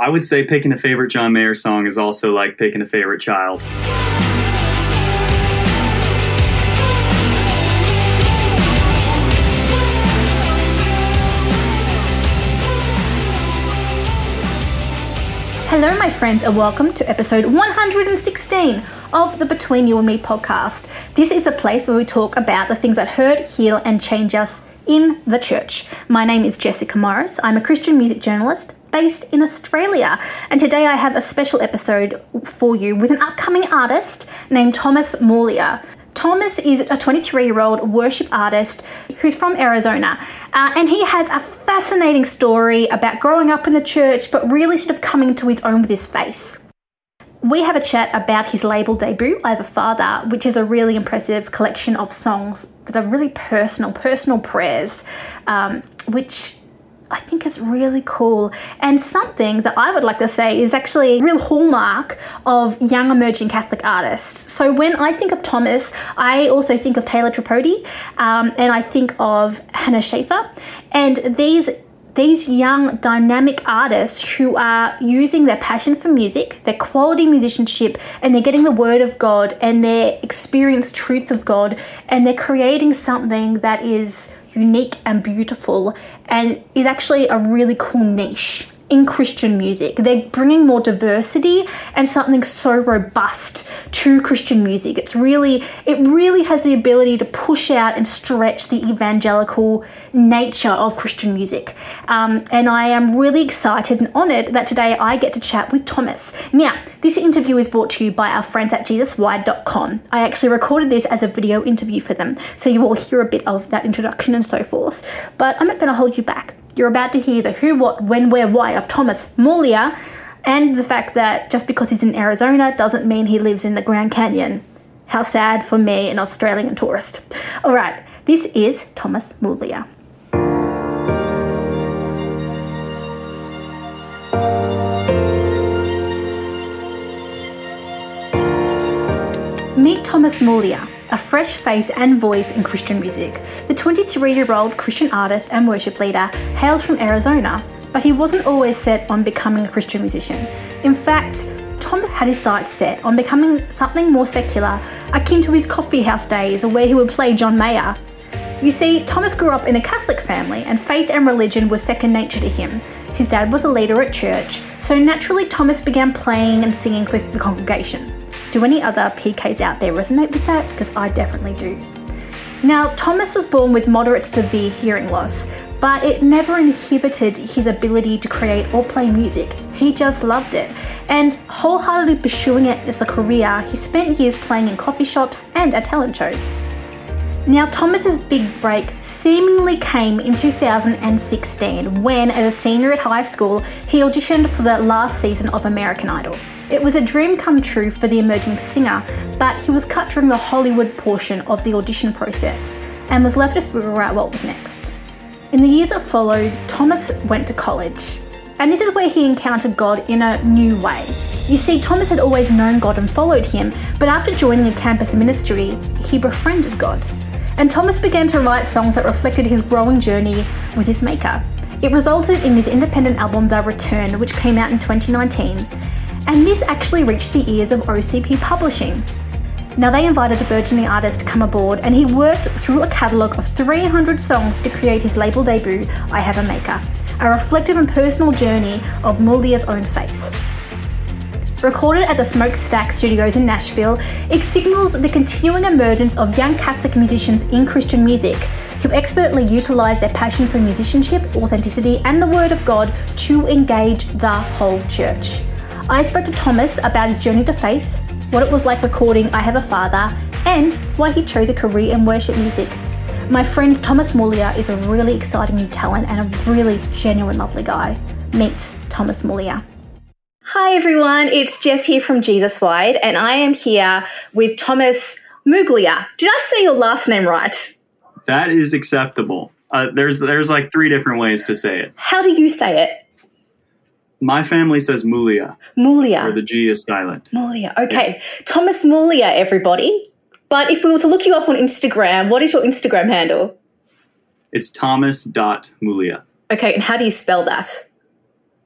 I would say picking a favorite John Mayer song is also like picking a favorite child. Hello, my friends, and welcome to episode 116 of the Between You and Me podcast. This is a place where we talk about the things that hurt, heal, and change us in the church. My name is Jessica Morris. I'm a Christian music journalist based in Australia, and today I have a special episode for you with an upcoming artist named Thomas Muglia. Thomas is a 23 year old worship artist who's from Arizona, uh, and he has a fascinating story about growing up in the church but really sort of coming to his own with his faith. We have a chat about his label debut, I Have a Father, which is a really impressive collection of songs that are really personal, personal prayers, um, which I think is really cool and something that I would like to say is actually a real hallmark of young emerging Catholic artists. So when I think of Thomas, I also think of Taylor Tripodi um, and I think of Hannah Schaefer. And these these young dynamic artists who are using their passion for music, their quality musicianship, and they're getting the word of God and their experienced truth of God, and they're creating something that is unique and beautiful and is actually a really cool niche in Christian music. They're bringing more diversity and something so robust to Christian music. It's really, it really has the ability to push out and stretch the evangelical nature of Christian music. Um, and I am really excited and honored that today I get to chat with Thomas. Now, this interview is brought to you by our friends at JesusWired.com. I actually recorded this as a video interview for them, so you will hear a bit of that introduction and so forth. But I'm not going to hold you back. You're about to hear the who, what, when, where, why of Thomas Muglia and the fact that just because he's in Arizona doesn't mean he lives in the Grand Canyon. How sad for me, an Australian tourist. All right, this is Thomas Muglia. Meet Thomas Muglia, a fresh face and voice in Christian music. The 23 year old Christian artist and worship leader hails from Arizona, but he wasn't always set on becoming a Christian musician. In fact, Thomas had his sights set on becoming something more secular, akin to his coffeehouse days where he would play John Mayer. You see, Thomas grew up in a Catholic family, and faith and religion were second nature to him. His dad was a leader at church, so naturally, Thomas began playing and singing for the congregation. Do any other PKs out there resonate with that? Because I definitely do. Now, Thomas was born with moderate to severe hearing loss, but it never inhibited his ability to create or play music. He just loved it. And wholeheartedly pursuing it as a career, he spent years playing in coffee shops and at talent shows. Now, Thomas's big break seemingly came in 2016 when, as a senior at high school, he auditioned for the last season of American Idol. It was a dream come true for the emerging singer, but he was cut during the Hollywood portion of the audition process and was left to figure out what was next. In the years that followed, Thomas went to college, and this is where he encountered God in a new way. You see, Thomas had always known God and followed him, but after joining a campus ministry, he befriended God. And Thomas began to write songs that reflected his growing journey with his Maker. It resulted in his independent album The Return, which came out in 2019, and this actually reached the ears of OCP Publishing. Now, they invited the burgeoning artist to come aboard, and he worked through a catalogue of 300 songs to create his label debut, I Have a Maker, a reflective and personal journey of Muglia's own faith. Recorded at the Smoakstack Studios in Nashville, it signals the continuing emergence of young Catholic musicians in Christian music who expertly utilise their passion for musicianship, authenticity, and the Word of God to engage the whole church. I spoke to Thomas about his journey to faith, what it was like recording I Have a Father, and why he chose a career in worship music. My friend Thomas Muglia is a really exciting new talent and a really genuine, lovely guy. Meet Thomas Muglia. Hi everyone, it's Jess here from Jesus Wired, and I am here with Thomas Muglia. Did I say your last name right? That is acceptable. Uh, there's there's like three different ways to say it. How do you say it? My family says Muglia, Muglia. where the G is silent. Muglia. Okay. Thomas Muglia, everybody. But if we were to look you up on Instagram, what is your Instagram handle? It's Thomas dot Muglia. Okay, and how do you spell that?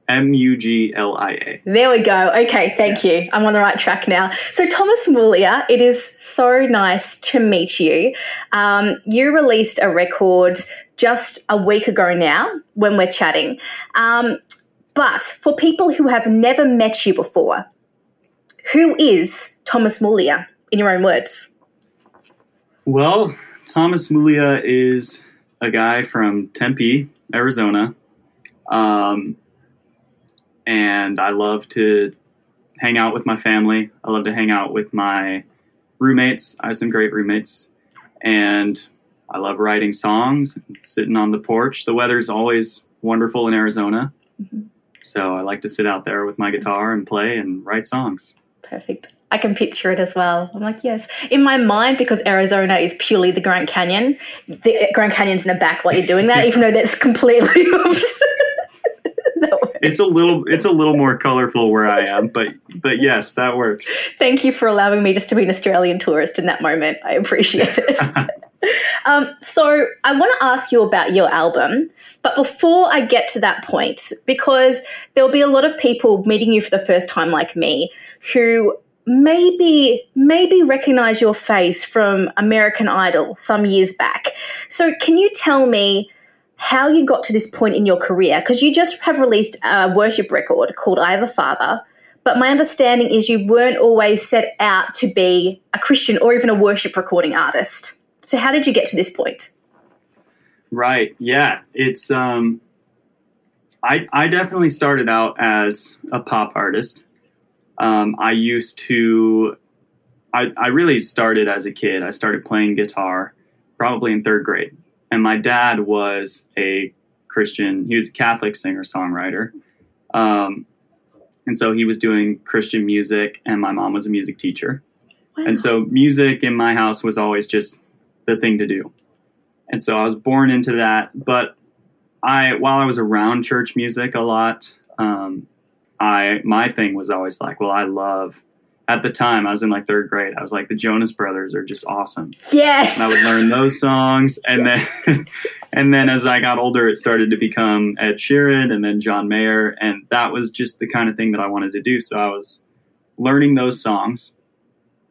M U G L I A. There we go. Okay, thank you. I'm on the right track now. So, Thomas Muglia, it is so nice to meet you. Um, you released a record just a week ago now when we're chatting. Um, but for people who have never met you before, who is Thomas Muglia, in your own words? Well, Thomas Muglia is a guy from Tempe, Arizona. Um, and I love to hang out with my family. I love to hang out with my roommates. I have some great roommates. And I love writing songs, sitting on the porch. The weather's always wonderful in Arizona. Mm-hmm. So I like to sit out there with my guitar and play and write songs. Perfect. I can picture it as well. I'm like, yes. In my mind, because Arizona is purely the Grand Canyon, the Grand Canyon's in the back while you're doing that, even though that's completely opposite. it's a little it's a little more colorful where I am, but but yes, that works. Thank you for allowing me just to be an Australian tourist in that moment. I appreciate it. um, so I want to ask you about your album, but before I get to that point, because there'll be a lot of people meeting you for the first time, like me, who maybe maybe recognize your face from American Idol some years back. So can you tell me how you got to this point in your career? Because you just have released a worship record called I Have a Father. But my understanding is you weren't always set out to be a Christian or even a worship recording artist. So how did you get to this point? Right. Yeah. It's um I I definitely started out as a pop artist. Um, I used to, I, I really started as a kid. I started playing guitar probably in third grade. And my dad was a Christian, he was a Catholic singer songwriter. Um, and so he was doing Christian music, and my mom was a music teacher. Wow. And so music in my house was always just the thing to do. And so I was born into that. But I, while I was around church music a lot, um, I my thing was always like, well, I love. At the time, I was in like third grade. I was like, the Jonas Brothers are just awesome. Yes, and I would learn those songs, and then and then as I got older, it started to become Ed Sheeran and then John Mayer, and that was just the kind of thing that I wanted to do. So I was learning those songs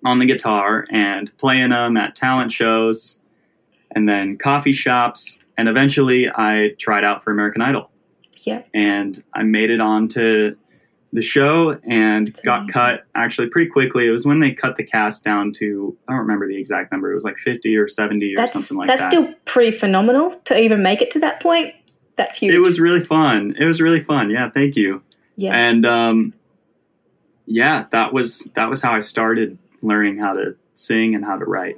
on the guitar and playing them at talent shows, and then coffee shops, and eventually I tried out for American Idol. Yeah, and I made it on to the show and got cut actually pretty quickly. It was when they cut the cast down to I don't remember the exact number. It was like fifty or seventy that's, or something like that's that. That's still pretty phenomenal to even make it to that point. That's huge. It was really fun. It was really fun. Yeah, thank you. Yeah. And um, yeah, that was that was how I started learning how to sing and how to write.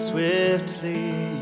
I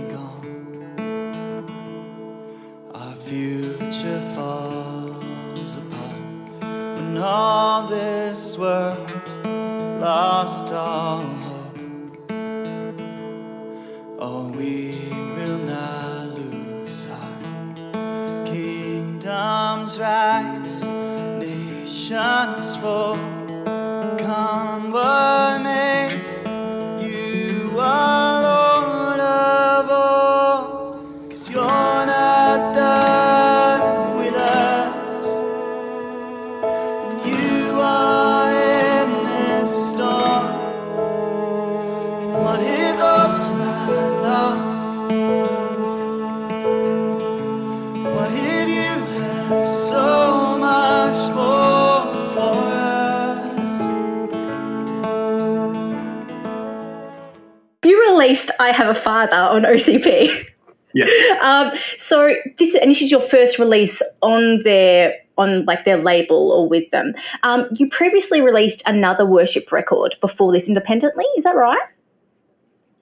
Father on OCP. Yeah. Um, so this and this is your first release on their on like their label or with them. Um, you previously released another worship record before this independently. Is that right?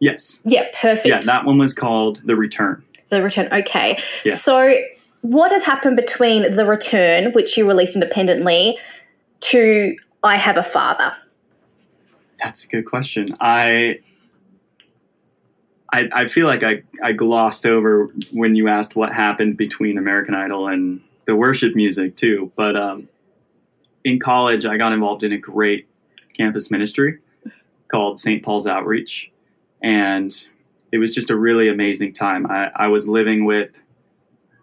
Yes. Yeah. Perfect. Yeah, that one was called The Return. The Return. Okay. Yeah. So what has happened between The Return, which you released independently, to I Have a Father? That's a good question. I I, I feel like I, I glossed over when you asked what happened between American Idol and the worship music too. But um, in college, I got involved in a great campus ministry called St. Paul's Outreach. And it was just a really amazing time. I, I was living with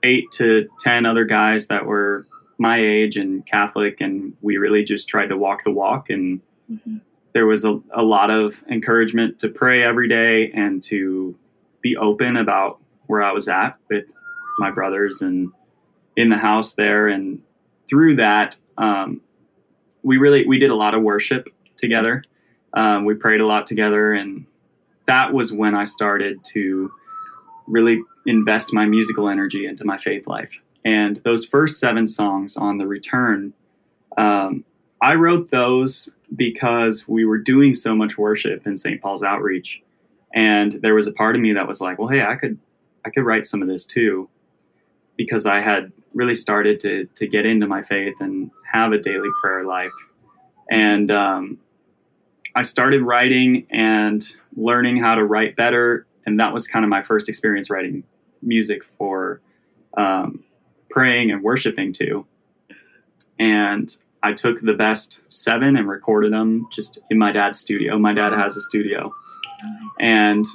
eight to 10 other guys that were my age and Catholic, and we really just tried to walk the walk. And mm-hmm. There was a, a lot of encouragement to pray every day and to be open about where I was at with my brothers and in the house there. And through that, um, we really we did a lot of worship together. Um, we prayed a lot together, and that was when I started to really invest my musical energy into my faith life. And those first seven songs on the return, um, I wrote those because we were doing so much worship in St. Paul's Outreach, and there was a part of me that was like, "Well, hey, I could, I could write some of this too," because I had really started to to get into my faith and have a daily prayer life, and um, I started writing and learning how to write better, and that was kind of my first experience writing music for um, praying and worshiping to. And I took the best seven and recorded them just in my dad's studio. My dad has a studio, and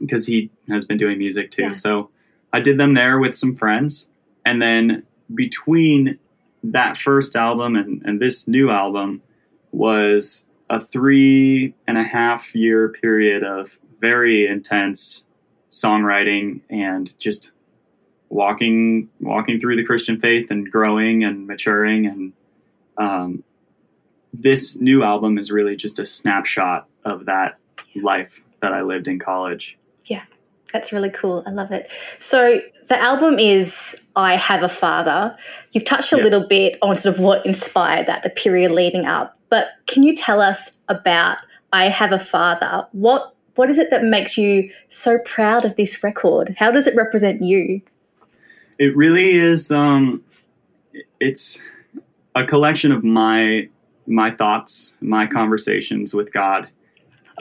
because he has been doing music too, yeah. so I did them there with some friends, and then between that first album and, and this new album was a three and a half year period of very intense songwriting and just walking walking through the Christian faith and growing and maturing and um, this new album is really just a snapshot of that life that I lived in college. Yeah, that's really cool. I love it. So the album is I Have a Father. You've touched a yes. little bit on sort of what inspired that, the period leading up. But can you tell us about I Have a Father? What what is it that makes you so proud of this record? How does it represent you? It really is um it's a collection of my my thoughts, my conversations with God.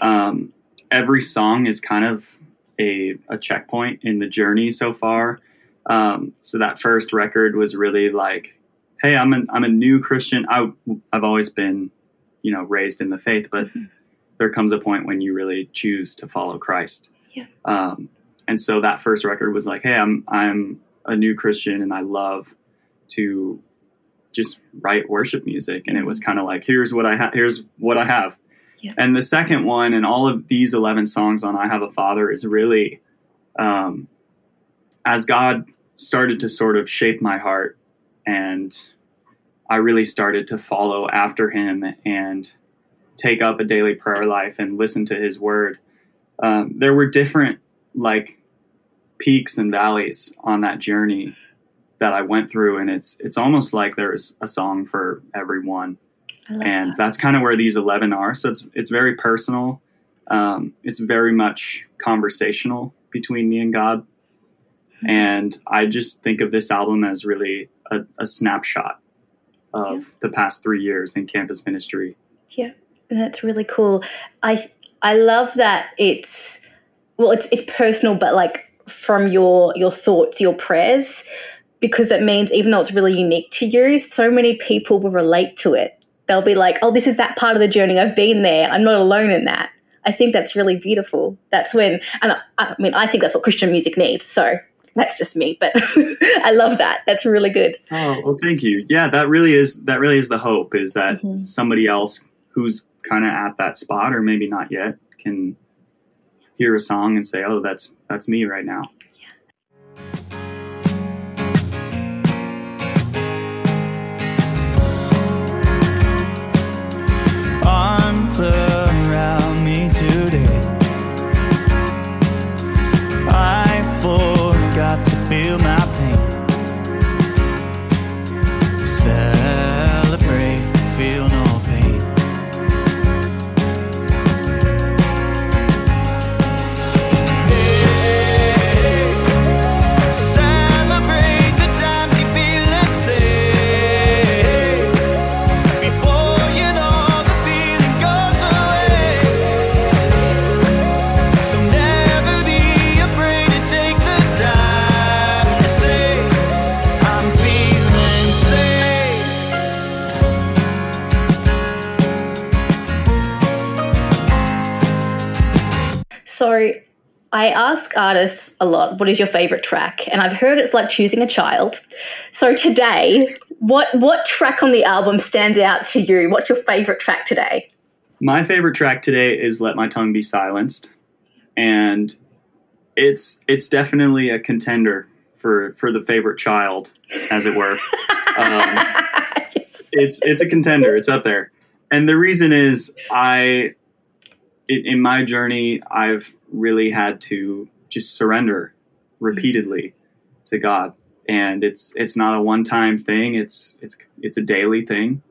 Um, every song is kind of a, a checkpoint in the journey so far. Um, so that first record was really like, hey, I'm a, I'm a new Christian. I, I've always been, you know, raised in the faith, but mm-hmm. there comes a point when you really choose to follow Christ. Yeah. Um, and so that first record was like, hey, I'm I'm a new Christian and I love to just write worship music. And it was kind of like, here's what I have. Here's what I have. Yeah. And the second one, and all of these 11 songs on I Have a Father, is really um, as God started to sort of shape my heart, and I really started to follow after Him and take up a daily prayer life and listen to His Word. Um, there were different, like, peaks and valleys on that journey that I went through, and it's it's almost like there's a song for everyone and that. that's kind of where these 11 are so it's it's very personal um, it's very much conversational between me and god mm-hmm. and i just think of this album as really a, a snapshot of yeah. the past three years in campus ministry yeah that's really cool i i love that it's well it's it's personal but like from your your thoughts your prayers because that means even though it's really unique to you so many people will relate to it they'll be like, oh, this is that part of the journey. I've been there. I'm not alone in that. I think that's really beautiful. That's when, and I, I mean, I think that's what Christian music needs. So that's just me, but I love that. That's really good. Oh, well, thank you. Yeah, that really is, that really is the hope is that mm-hmm. somebody else who's kind of at that spot or maybe not yet can hear a song and say, oh, that's, that's me right now. Ask artists a lot, what is your favorite track? And I've heard it's like choosing a child. So today, what what track on the album stands out to you? What's your favorite track today? My favorite track today is Let My Tongue Be Silenced. And it's it's definitely a contender for for the favorite child, as it were. um, yes. It's it's a contender. It's up there, and the reason is I, it, in my journey, I've really had to just surrender hmm. repeatedly to God, and it's it's not a one time thing. It's it's it's a daily thing,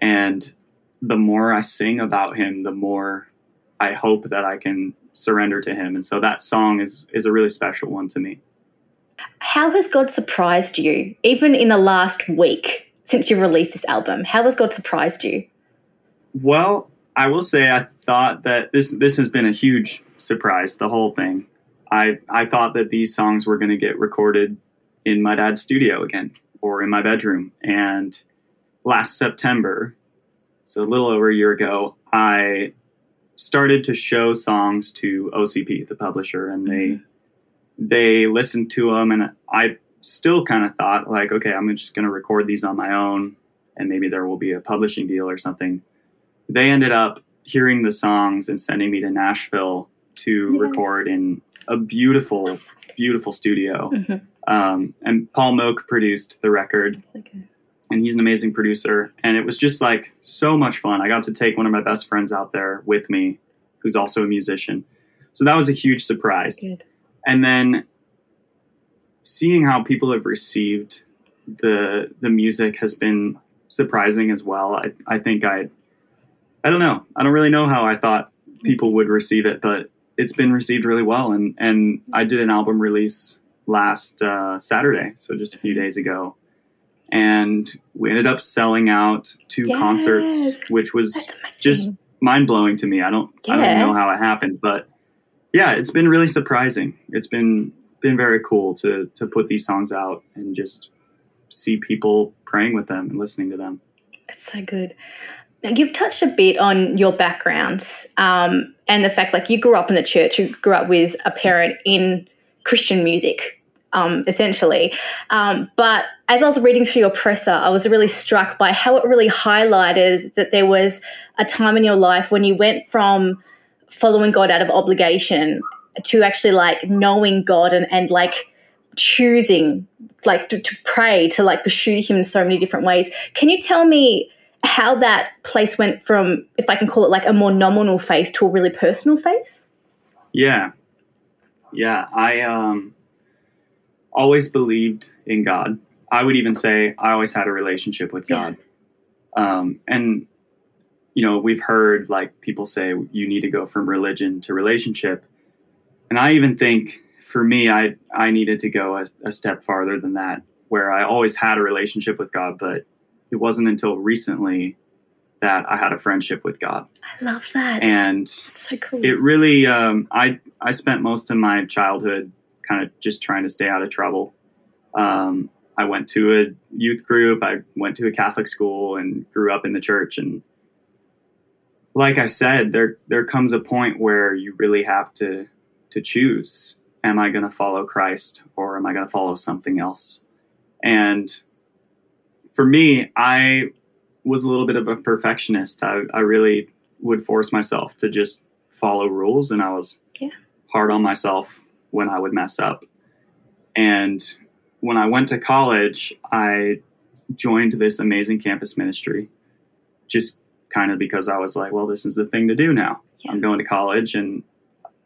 and the more I sing about Him, the more I hope that I can surrender to Him, and so that song is is a really special one to me. How has God surprised you, even in the last week since you've released this album? How has God surprised you? Well, I will say I thought that this this has been a huge surprise. The whole thing. I I thought that these songs were going to get recorded in my dad's studio again or in my bedroom. And last September, so a little over a year ago, I started to show songs to OCP, the publisher, and they mm-hmm they listened to them, and I still kind of thought like, okay, I'm just going to record these on my own, and maybe there will be a publishing deal or something. They ended up hearing the songs and sending me to Nashville to yes. record in a beautiful, beautiful studio. Mm-hmm. Um, and Paul Moak produced the record. And he's an amazing producer. And it was just like so much fun. I got to take one of my best friends out there with me, who's also a musician. So that was a huge surprise and then seeing how people have received the the music has been surprising as well. I, I think I I don't know. I don't really know how I thought people would receive it, but it's been received really well. And and I did an album release last uh, Saturday, so just a few days ago, and we ended up selling out two yes. concerts, which was just mind blowing to me. I don't yeah. I don't even know how it happened, but yeah, it's been really surprising. It's been been very cool to to put these songs out and just see people praying with them and listening to them. It's so good. Now, you've touched a bit on your backgrounds um, and the fact like you grew up in the church. You grew up with a parent in Christian music, um, essentially. Um, but as I was reading through your presser, I was really struck by how it really highlighted that there was a time in your life when you went from following God out of obligation to actually like knowing God and, and like choosing like to, to pray to like pursue him in so many different ways. Can you tell me how that place went from, if I can call it like a more nominal faith to a really personal faith? Yeah. Yeah. I um, always believed in God. I would even say I always had a relationship with God. Yeah. Um, and you know, we've heard like people say you need to go from religion to relationship. And I even think for me, I, I needed to go a, a step farther than that, where I always had a relationship with God, but it wasn't until recently that I had a friendship with God. I love that. And so cool. It really, um, I, I spent most of my childhood kind of just trying to stay out of trouble. Um, I went to a youth group. I went to a Catholic school and grew up in the church. And like I said, there there comes a point where you really have to to choose: Am I going to follow Christ or am I going to follow something else? And for me, I was a little bit of a perfectionist. I, I really would force myself to just follow rules, and I was yeah. hard on myself when I would mess up. And when I went to college, I joined this amazing campus ministry just kind of because I was like, well, this is the thing to do now. Yeah. I'm going to college and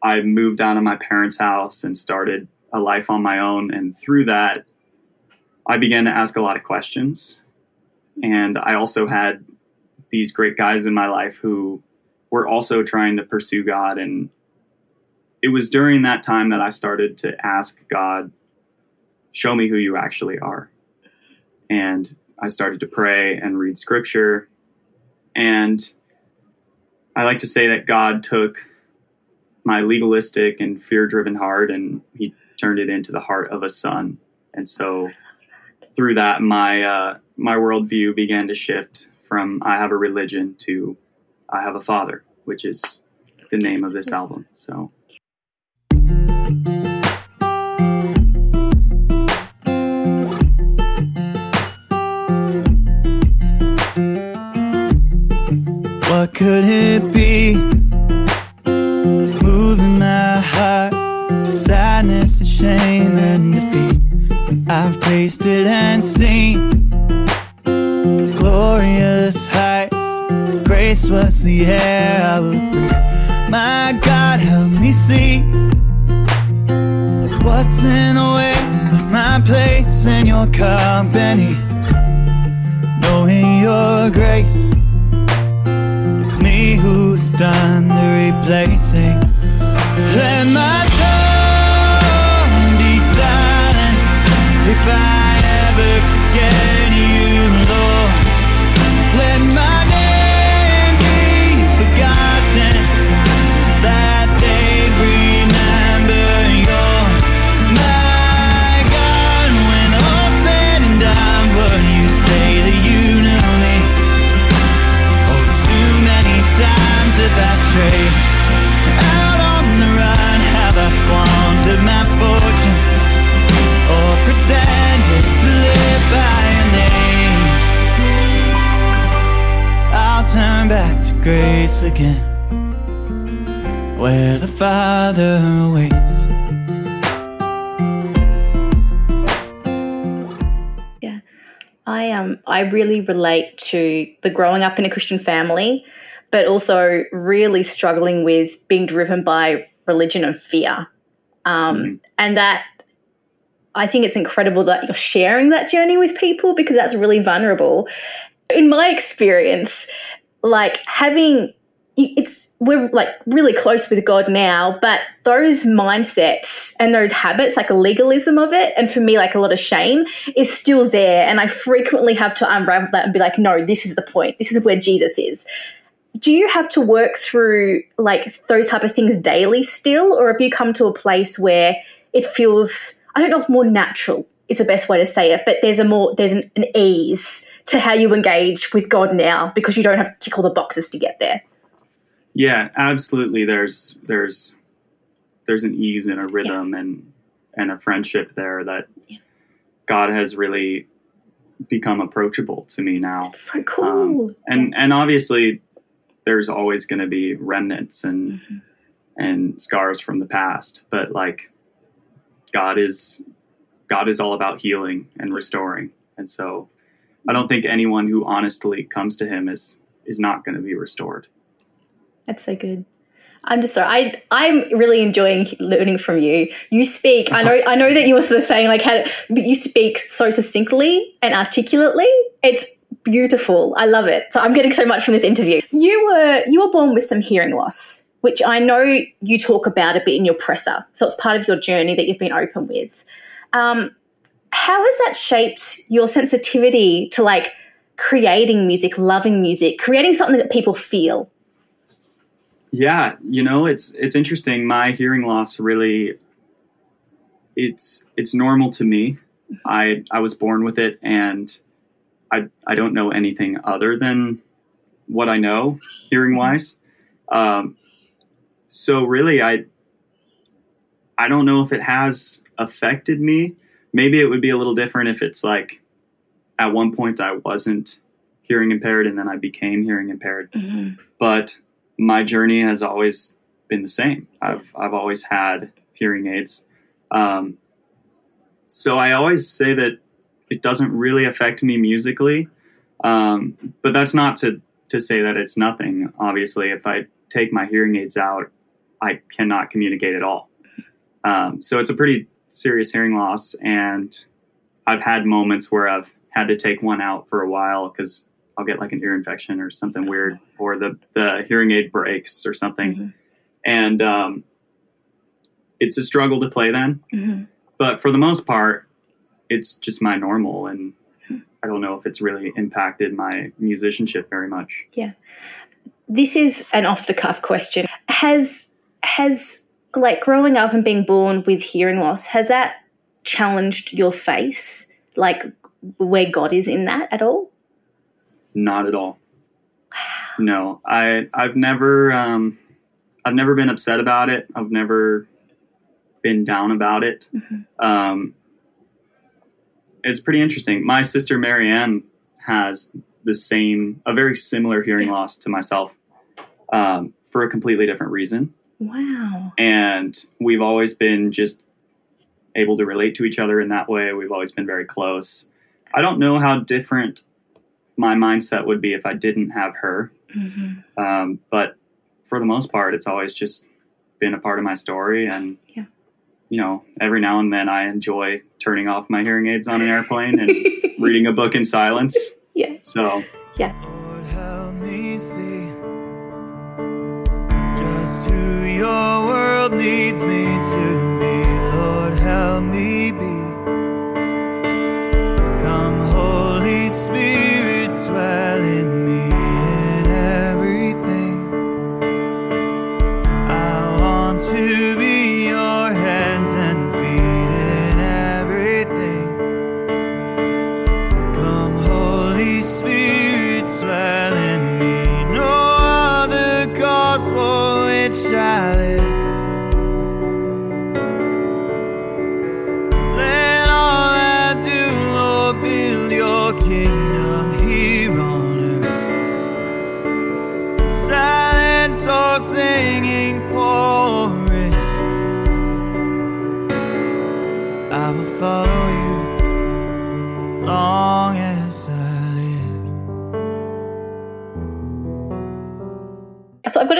I moved out of my parents' house and started a life on my own. And through that, I began to ask a lot of questions. And I also had these great guys in my life who were also trying to pursue God. And it was during that time that I started to ask God, show me who you actually are. And I started to pray and read scripture and I like to say that God took my legalistic and fear driven heart and he turned it into the heart of a son. And so through that, my uh, my worldview began to shift from I have a religion to I have a father, which is the name of this album. So. What could it be? Moving my heart to sadness and shame and defeat. I've tasted and seen glorious heights. Grace was the air I would breathe. My God, help me see what's in the way of my place in your company. Knowing your grace, it's me who's done the replacing. Again, where the Father awaits. Yeah. I um I really relate to the growing up in a Christian family, but also really struggling with being driven by religion and fear. Um, And that I think it's incredible that you're sharing that journey with people because that's really vulnerable. In my experience, like having it's we're like really close with God now, but those mindsets and those habits, like a legalism of it, and for me, like a lot of shame, is still there. And I frequently have to unravel that and be like, no, this is the point. This is where Jesus is. Do you have to work through like those type of things daily still, or have you come to a place where it feels I don't know if more natural is the best way to say it, but there's a more there's an, an ease to how you engage with God now because you don't have to tick all the boxes to get there. Yeah, absolutely. There's there's there's an ease and a rhythm and and a friendship there that Yeah. God has really become approachable to me now. It's so cool. Um, and and obviously there's always going to be remnants and Mm-hmm. and scars from the past, but like God is God is all about healing and restoring. And so I don't think anyone who honestly comes to him is is not going to be restored. That's so good. I'm just sorry. I I'm really enjoying learning from you. You speak. I know. I know that you were sort of saying like how, but you speak so succinctly and articulately. It's beautiful. I love it. So I'm getting so much from this interview. You were you were born with some hearing loss, which I know you talk about a bit in your presser. So it's part of your journey that you've been open with. Um, how has that shaped your sensitivity to like creating music, loving music, creating something that people feel? Yeah, you know, it's it's interesting. My hearing loss really it's it's normal to me. I I was born with it and I I don't know anything other than what I know hearing wise. Um, so really I I don't know if it has affected me. Maybe it would be a little different if it's like at one point I wasn't hearing impaired and then I became hearing impaired. But my journey has always been the same. I've I've always had hearing aids. Um, so I always say that it doesn't really affect me musically, um, but that's not to to say that it's nothing. Obviously, if I take my hearing aids out, I cannot communicate at all. Um, so it's a pretty serious hearing loss, and I've had moments where I've had to take one out for a while because I'll get like an ear infection or something weird, or the the hearing aid breaks or something, Mhm. and um, it's a struggle to play then. Mhm. But for the most part, it's just my normal, and I don't know if it's really impacted my musicianship very much. Yeah. This is an off the cuff question. Has has like growing up and being born with hearing loss has that challenged your face like where God is in that at all? Not at all. No, I I've never um, I've never been upset about it. I've never been down about it. Um, it's pretty interesting. My sister Marianne has the same, a very similar hearing loss to myself, um, for a completely different reason. Wow. And we've always been just able to relate to each other in that way. We've always been very close. I don't know how different my mindset would be if I didn't have her. hmm Um, but for the most part, it's always just been a part of my story. And, Yeah. you know, every now and then I enjoy turning off my hearing aids on an airplane and reading a book in silence. Yeah. So, Lord, help me see just who your world needs me to In me in everything. I want to be your hands and feet in everything. Come, Holy Spirit, me. No other cause for which I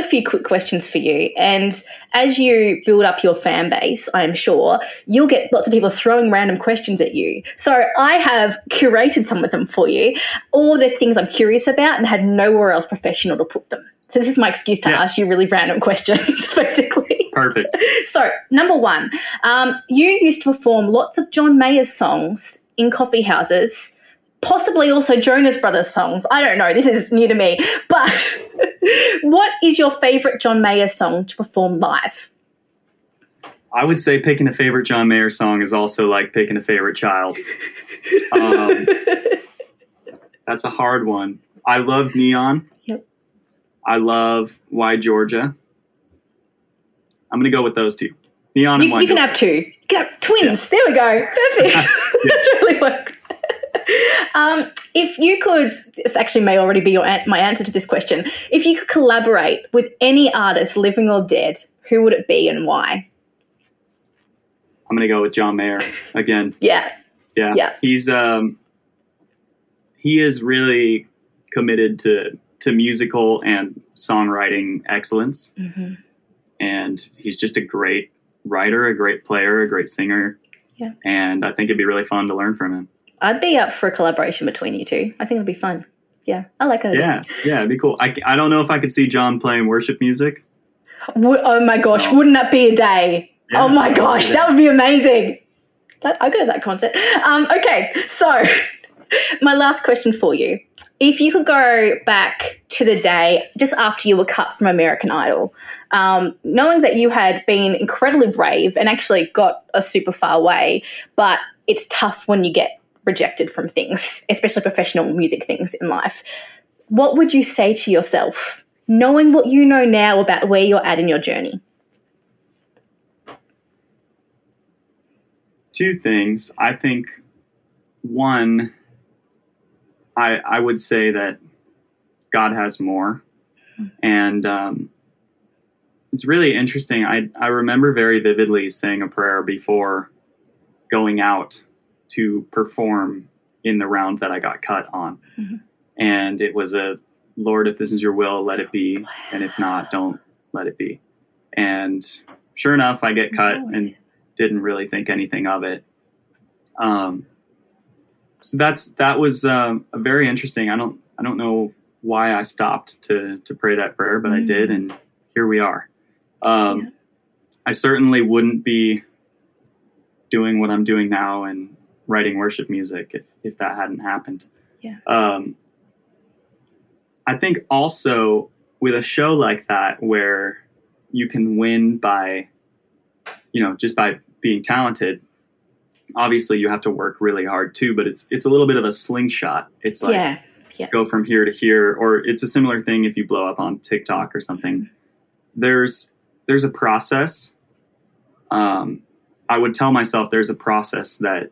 few quick questions for you. And as you build up your fan base, I'm sure you'll get lots of people throwing random questions at you. So I have curated some of them for you, all the things I'm curious about and had nowhere else professional to put them. So this is my excuse to Yes. ask you really random questions, basically. perfect. So, number one, um, you used to perform lots of John Mayer's songs in coffee houses, possibly also Jonas Brothers songs. I don't know, this is new to me. But what is your favourite John Mayer song to perform live? I would say picking a favorite John Mayer song is also like picking a favorite child. Um, that's a hard one. I love Neon. Yep. I love Why Georgia. I'm going to go with those two. Neon and You, Why you can have two. You can have twins. There we go. Perfect. that really works. Um, if you could, this actually may already be your my answer to this question. If you could collaborate with any artist, living or dead, who would it be and why? I'm going to go with John Mayer again. Yeah, Yeah. Yeah. He's um he is really committed to to musical and songwriting excellence hmm and he's just a great writer, a great player, a great singer. Yeah. And I think it'd be really fun to learn from him. I'd be up for a collaboration between you two. I think it'd be fun. Yeah, I like that. Yeah. Yeah, it'd be cool. I, I don't know if I could see John playing worship music. Would, oh my gosh, So- wouldn't that be a day? Yeah. oh my gosh, that would be amazing. That, I go to that concert. Um, okay, so my last question for you. If you could go back to the day just after you were cut from American Idol, um, knowing that you had been incredibly brave and actually got a super far way, but it's tough when you get rejected from things, especially professional music things in life. What would you say to yourself, knowing what you know now about where you're at in your journey? Two things. I think one I I would say that God has more. And um, it's really interesting. I, I remember very vividly saying a prayer before going out to perform in the round that I got cut on. Mhm. And it was a Lord, if this is your will, let it be. And if not, don't let it be. And sure enough, I get cut and didn't really think anything of it. Um, so that's that was um, a very interesting. I don't I don't know why I stopped to to pray that prayer, but I Mm. did, and here we are. Um, Yeah. I certainly wouldn't be doing what I'm doing now and writing worship music if if that hadn't happened. Yeah. Um, I think also with a show like that where you can win by, you know, just by being talented. Obviously, you have to work really hard too, but it's it's a little bit of a slingshot. It's like yeah, Yeah. go from here to here or it's a similar thing if you blow up on tiktok or something there's there's a process um, i would tell myself there's a process that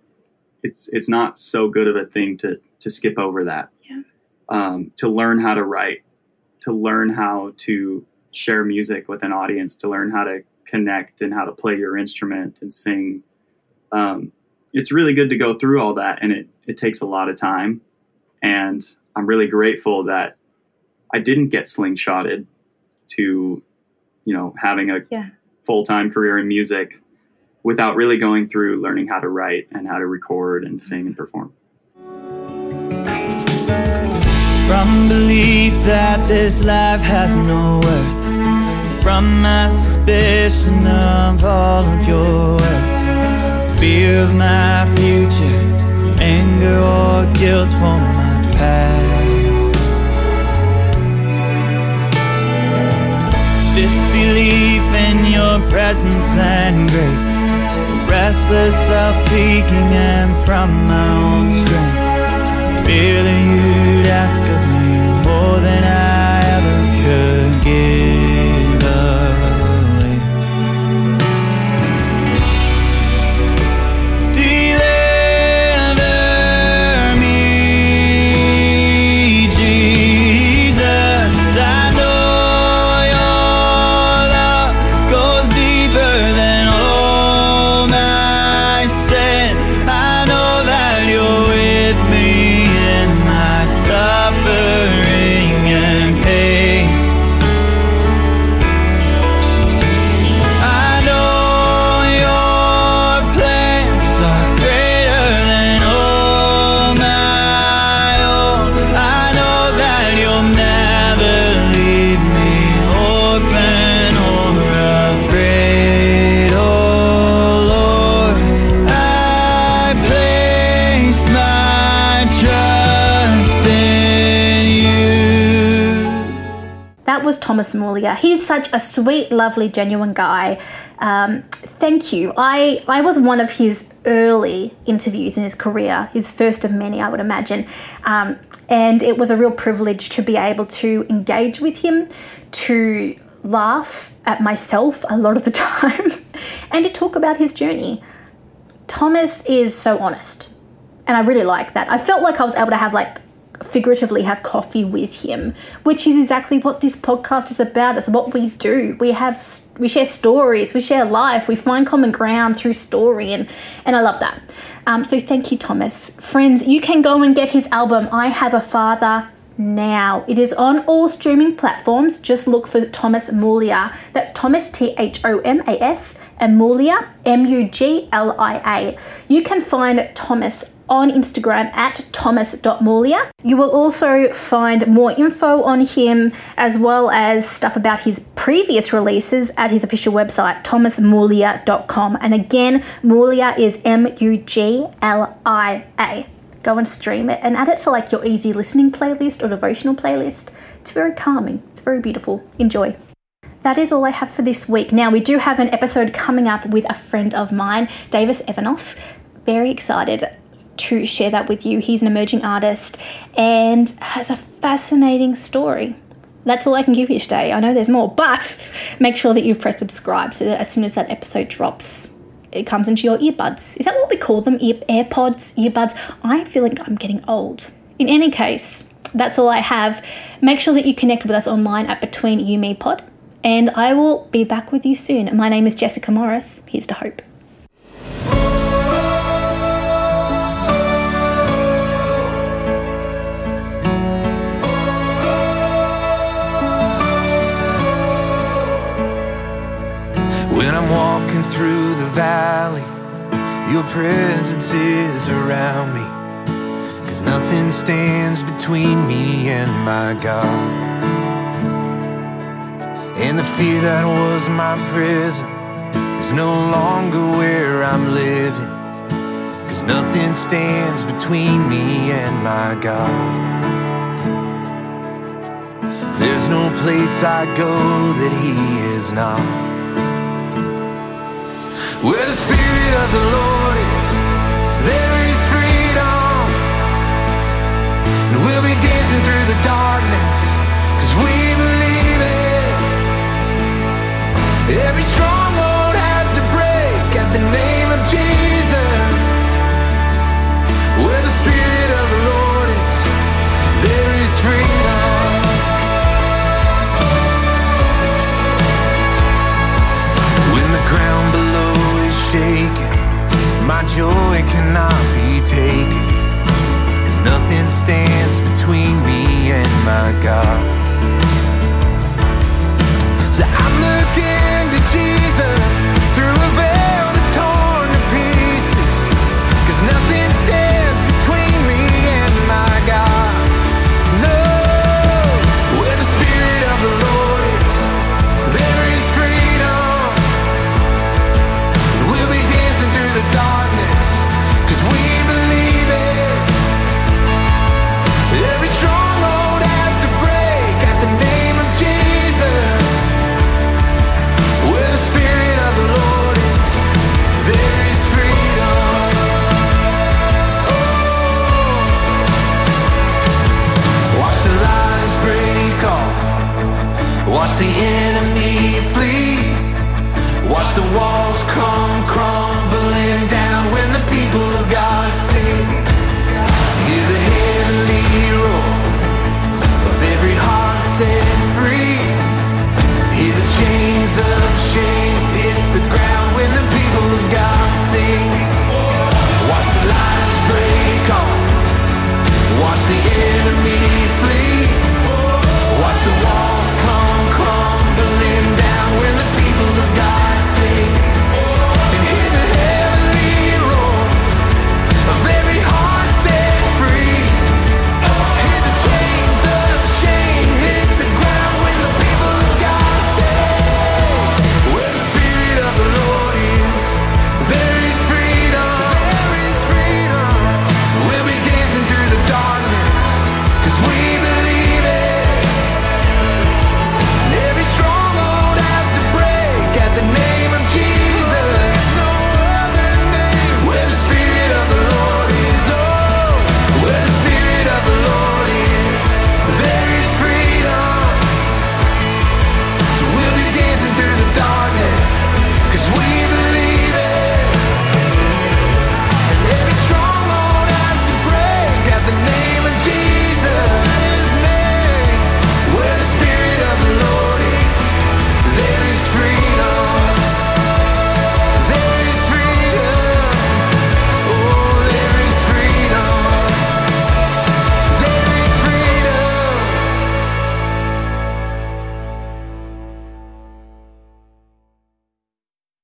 it's it's not so good of a thing to to skip over that Yeah. um, to learn how to write to learn how to share music with an audience, to learn how to connect and how to play your instrument and sing. Um, it's really good to go through all that, and it it takes a lot of time. And I'm really grateful that I didn't get slingshotted to, you know, having a Yeah. full time career in music without really going through learning how to write and how to record and sing and perform. From belief that this life has no worth. From my suspicion of all of your words. Fear of my future. Anger or guilt for my past. Disbelief in your presence and grace. Restless self-seeking and from my own strength. Fear you'd ask was Thomas Muglia. He's such a sweet, lovely, genuine guy. Um, thank you. I, I was one of his early interviews in his career, his first of many, I would imagine. Um, and it was a real privilege to be able to engage with him, to laugh at myself a lot of the time, and to talk about his journey. Thomas is so honest and I really like that. I felt like I was able to have like figuratively have coffee with him, which is exactly what this podcast is about. It's what we do. We have we share stories, we share life, we find common ground through story, and and I love that. Um, so thank you, Thomas. Friends, you can go and get his album. I have a father now. It is on all streaming platforms. Just look for Thomas Muglia. That's Thomas T H O M A S and Muglia M U G L I A. You can find Thomas on Instagram at thomas.muglia. You will also find more info on him as well as stuff about his previous releases at his official website, thomasmuglia.com. And again, Muglia is M U G L I A go and stream it and add it to like your easy listening playlist or devotional playlist. It's very calming, it's very beautiful. Enjoy. That is all I have for this week. Now, we do have an episode coming up with a friend of mine, Davis Evanoff. Very excited to share that with you. He's an emerging artist and has a fascinating story. That's all I can give you today. I know there's more, but make sure that you've pressed subscribe so that as soon as that episode drops, it comes into your earbuds. Is that what we call them? Ear- AirPods, earbuds? I feel like I'm getting old. In any case, that's all I have. Make sure that you connect with us online at Between You Me Pod, and I will be back with you soon. My name is Jessica Morris. Here's to hope. When I'm walking through the valley, your presence is around me. Cause nothing stands between me and my God. And the fear that was my prison is no longer where I'm living. Cause nothing stands between me and my God. There's no place I go that He is not. Where the Spirit of the Lord is, there is freedom. And we'll be dancing through the darkness, cause we believe it. Every stronghold joy cannot be taken, cause nothing stands between me and my God.